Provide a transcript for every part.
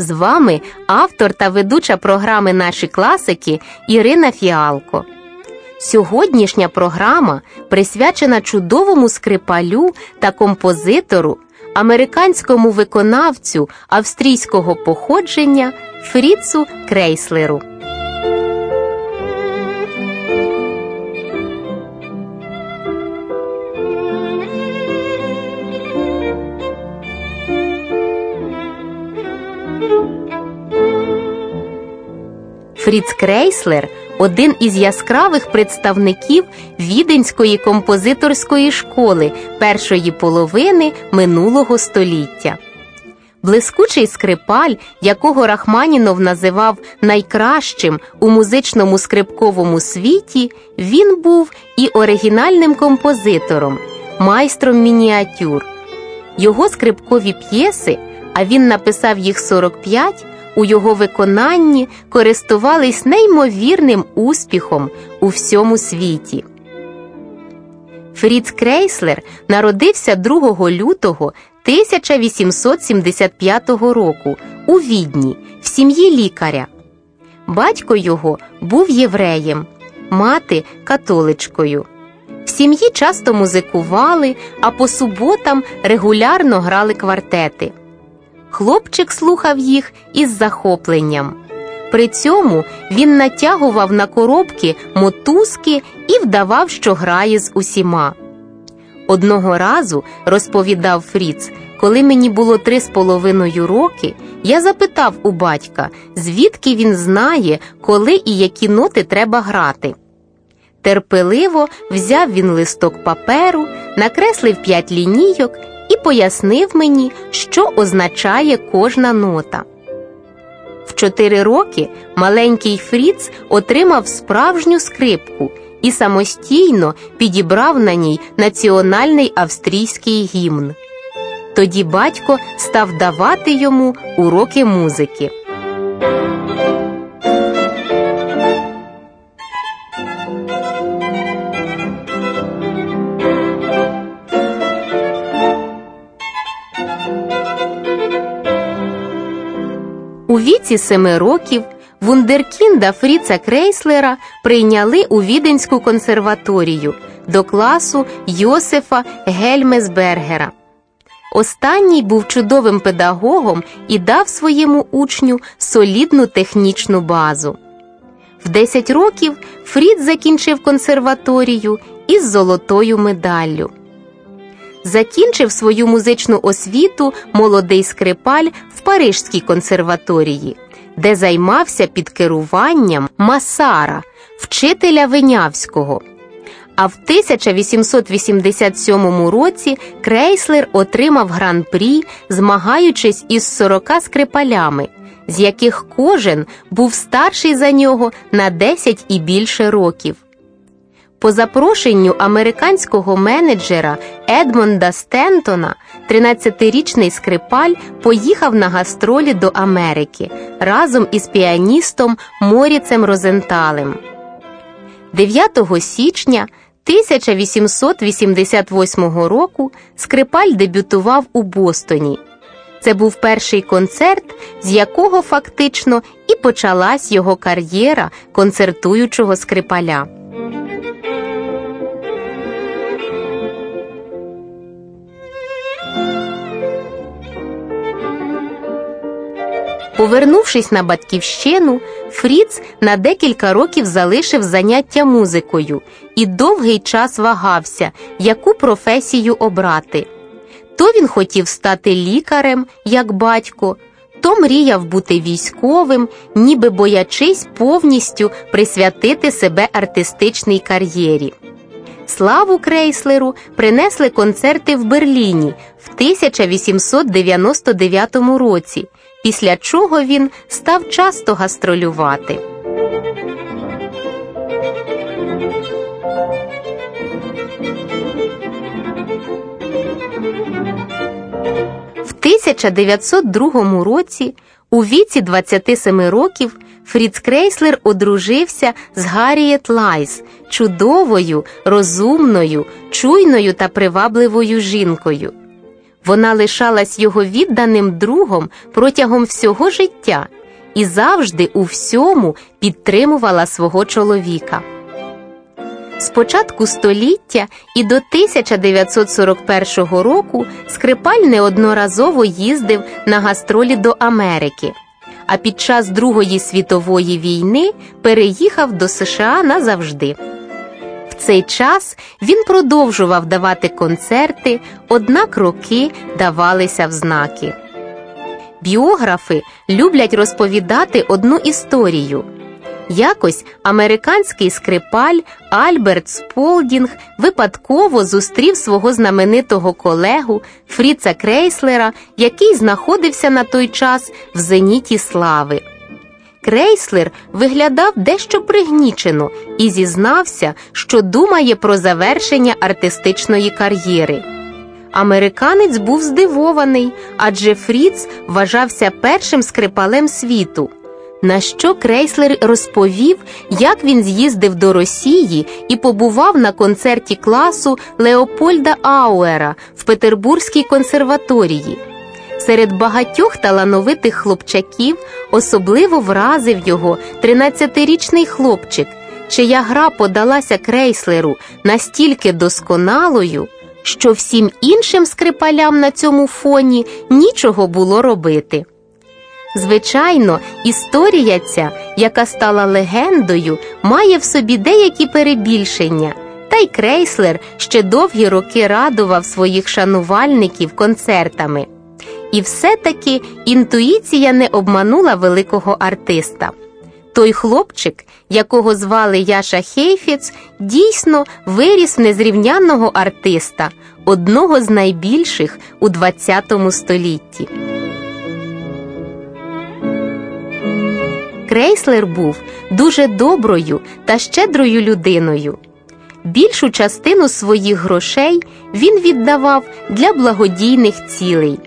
З вами автор та ведуча програми Наші класики Ірина Фіалко. Сьогоднішня програма присвячена чудовому скрипалю та композитору, американському виконавцю австрійського походження Фріцу Крейслеру. Фріц Крейслер один із яскравих представників віденської композиторської школи першої половини минулого століття. Блискучий скрипаль, якого Рахманінов називав найкращим у музичному скрипковому світі, він був і оригінальним композитором, майстром мініатюр. Його скрипкові п'єси, а він написав їх 45, у його виконанні користувались неймовірним успіхом у всьому світі. Фріц Крейслер народився 2 лютого 1875 року у Відні в сім'ї лікаря. Батько його був євреєм, мати католичкою. В сім'ї часто музикували, а по суботам регулярно грали квартети. Хлопчик слухав їх із захопленням. При цьому він натягував на коробки мотузки і вдавав, що грає з усіма. Одного разу, розповідав Фріц, коли мені було три з половиною роки, я запитав у батька, звідки він знає, коли і які ноти треба грати. Терпеливо взяв він листок паперу, накреслив п'ять лінійок і пояснив мені, що означає кожна нота. В чотири роки маленький Фріц отримав справжню скрипку і самостійно підібрав на ній національний австрійський гімн. Тоді батько став давати йому уроки музики. У віці семи років вундеркінда Фріца Крейслера прийняли у Віденську консерваторію до класу Йосифа Гельмесбергера. Останній був чудовим педагогом і дав своєму учню солідну технічну базу. В 10 років Фріц закінчив консерваторію із золотою медаллю. Закінчив свою музичну освіту молодий скрипаль Парижській консерваторії, де займався під керуванням Масара, вчителя Винявського. А в 1887 році Крейслер отримав гран-прі, змагаючись із 40 скрипалями, з яких кожен був старший за нього на 10 і більше років. По запрошенню американського менеджера Едмонда Стентона 13-річний скрипаль поїхав на гастролі до Америки разом із піаністом Моріцем Розенталем. 9 січня 1888 року скрипаль дебютував у Бостоні. Це був перший концерт, з якого фактично і почалась його кар'єра концертуючого скрипаля. Повернувшись на батьківщину, Фріц на декілька років залишив заняття музикою і довгий час вагався, яку професію обрати. То він хотів стати лікарем, як батько, то мріяв бути військовим, ніби боячись повністю присвятити себе артистичній кар'єрі. Славу Крейслеру принесли концерти в Берліні в 1899 році, після чого він став часто гастролювати. В 1902 році у віці 27 років Фріц Крейслер одружився з Гарієт Лайс, чудовою, розумною, чуйною та привабливою жінкою. Вона лишалась його відданим другом протягом всього життя і завжди у всьому підтримувала свого чоловіка. З початку століття і до 1941 року Скрипаль неодноразово їздив на гастролі до Америки, а під час Другої світової війни переїхав до США назавжди. Цей час він продовжував давати концерти, однак роки давалися в знаки. Біографи люблять розповідати одну історію. Якось американський скрипаль Альберт Сполдінг випадково зустрів свого знаменитого колегу Фріца Крейслера, який знаходився на той час в зеніті слави. Крейслер виглядав дещо пригнічено і зізнався, що думає про завершення артистичної кар'єри. Американець був здивований, адже Фріц вважався першим скрипалем світу. На що Крейслер розповів, як він з'їздив до Росії і побував на концерті класу Леопольда Ауера в Петербурзькій консерваторії. Серед багатьох талановитих хлопчаків особливо вразив його 13-річний хлопчик, чия гра подалася крейслеру настільки досконалою, що всім іншим скрипалям на цьому фоні нічого було робити. Звичайно, історія ця, яка стала легендою, має в собі деякі перебільшення, та й крейслер ще довгі роки радував своїх шанувальників концертами. І все-таки інтуїція не обманула великого артиста. Той хлопчик, якого звали Яша Хейфіц, дійсно виріс незрівнянного артиста, одного з найбільших у ХХ столітті. Крейслер був дуже доброю та щедрою людиною. Більшу частину своїх грошей він віддавав для благодійних цілей.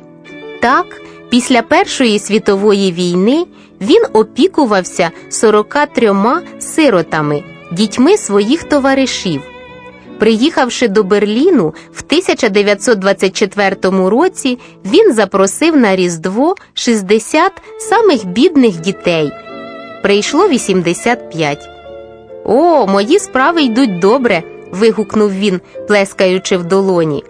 Так, після Першої світової війни він опікувався 43 сиротами, дітьми своїх товаришів. Приїхавши до Берліну в 1924 році, він запросив на Різдво 60 самих бідних дітей. Прийшло 85. О, мої справи йдуть добре. вигукнув він, плескаючи в долоні.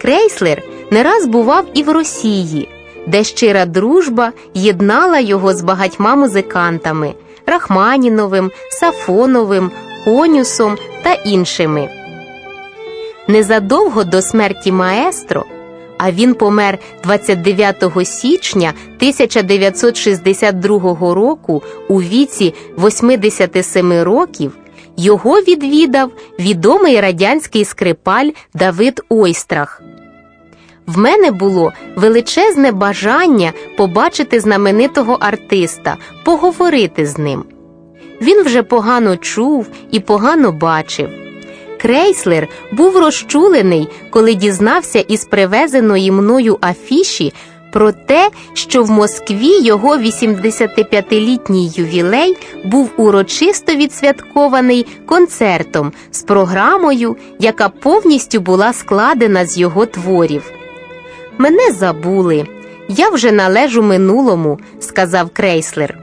Крейслер не раз бував і в Росії, де щира дружба єднала його з багатьма музикантами Рахманіновим, Сафоновим, Конюсом та іншими. Незадовго до смерті маестро, а він помер 29 січня 1962 року у віці 87 років. Його відвідав відомий радянський скрипаль Давид Ойстрах. В мене було величезне бажання побачити знаменитого артиста, поговорити з ним. Він вже погано чув і погано бачив. Крейслер був розчулений, коли дізнався із привезеної мною афіші про те, що в Москві його 85-літній ювілей був урочисто відсвяткований концертом з програмою, яка повністю була складена з його творів. Мене забули, я вже належу минулому, сказав Крейслер.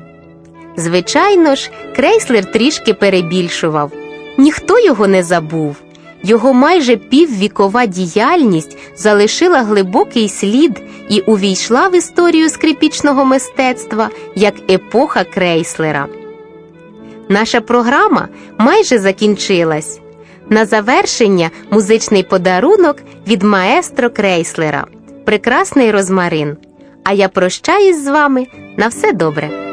Звичайно ж, Крейслер трішки перебільшував. Ніхто його не забув. Його майже піввікова діяльність залишила глибокий слід і увійшла в історію скрипічного мистецтва як епоха крейслера. Наша програма майже закінчилась. На завершення музичний подарунок від маестро крейслера. Прекрасний розмарин. А я прощаюсь з вами на все добре.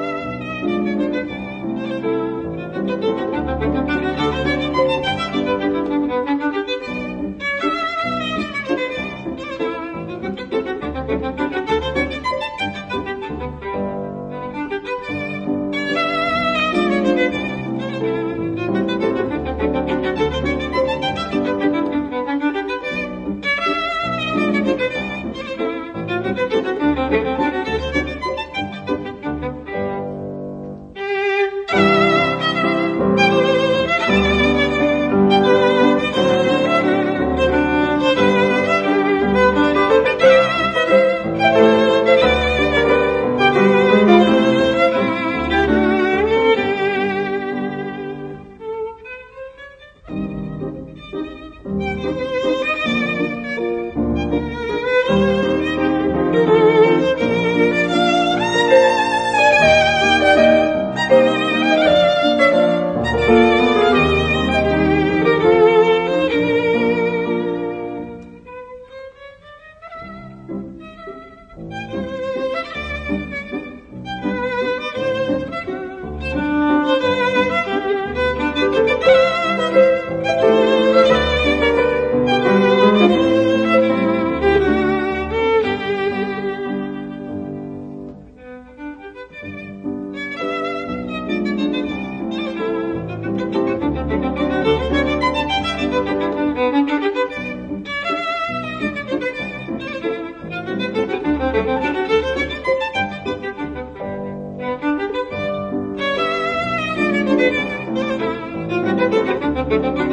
Thank you.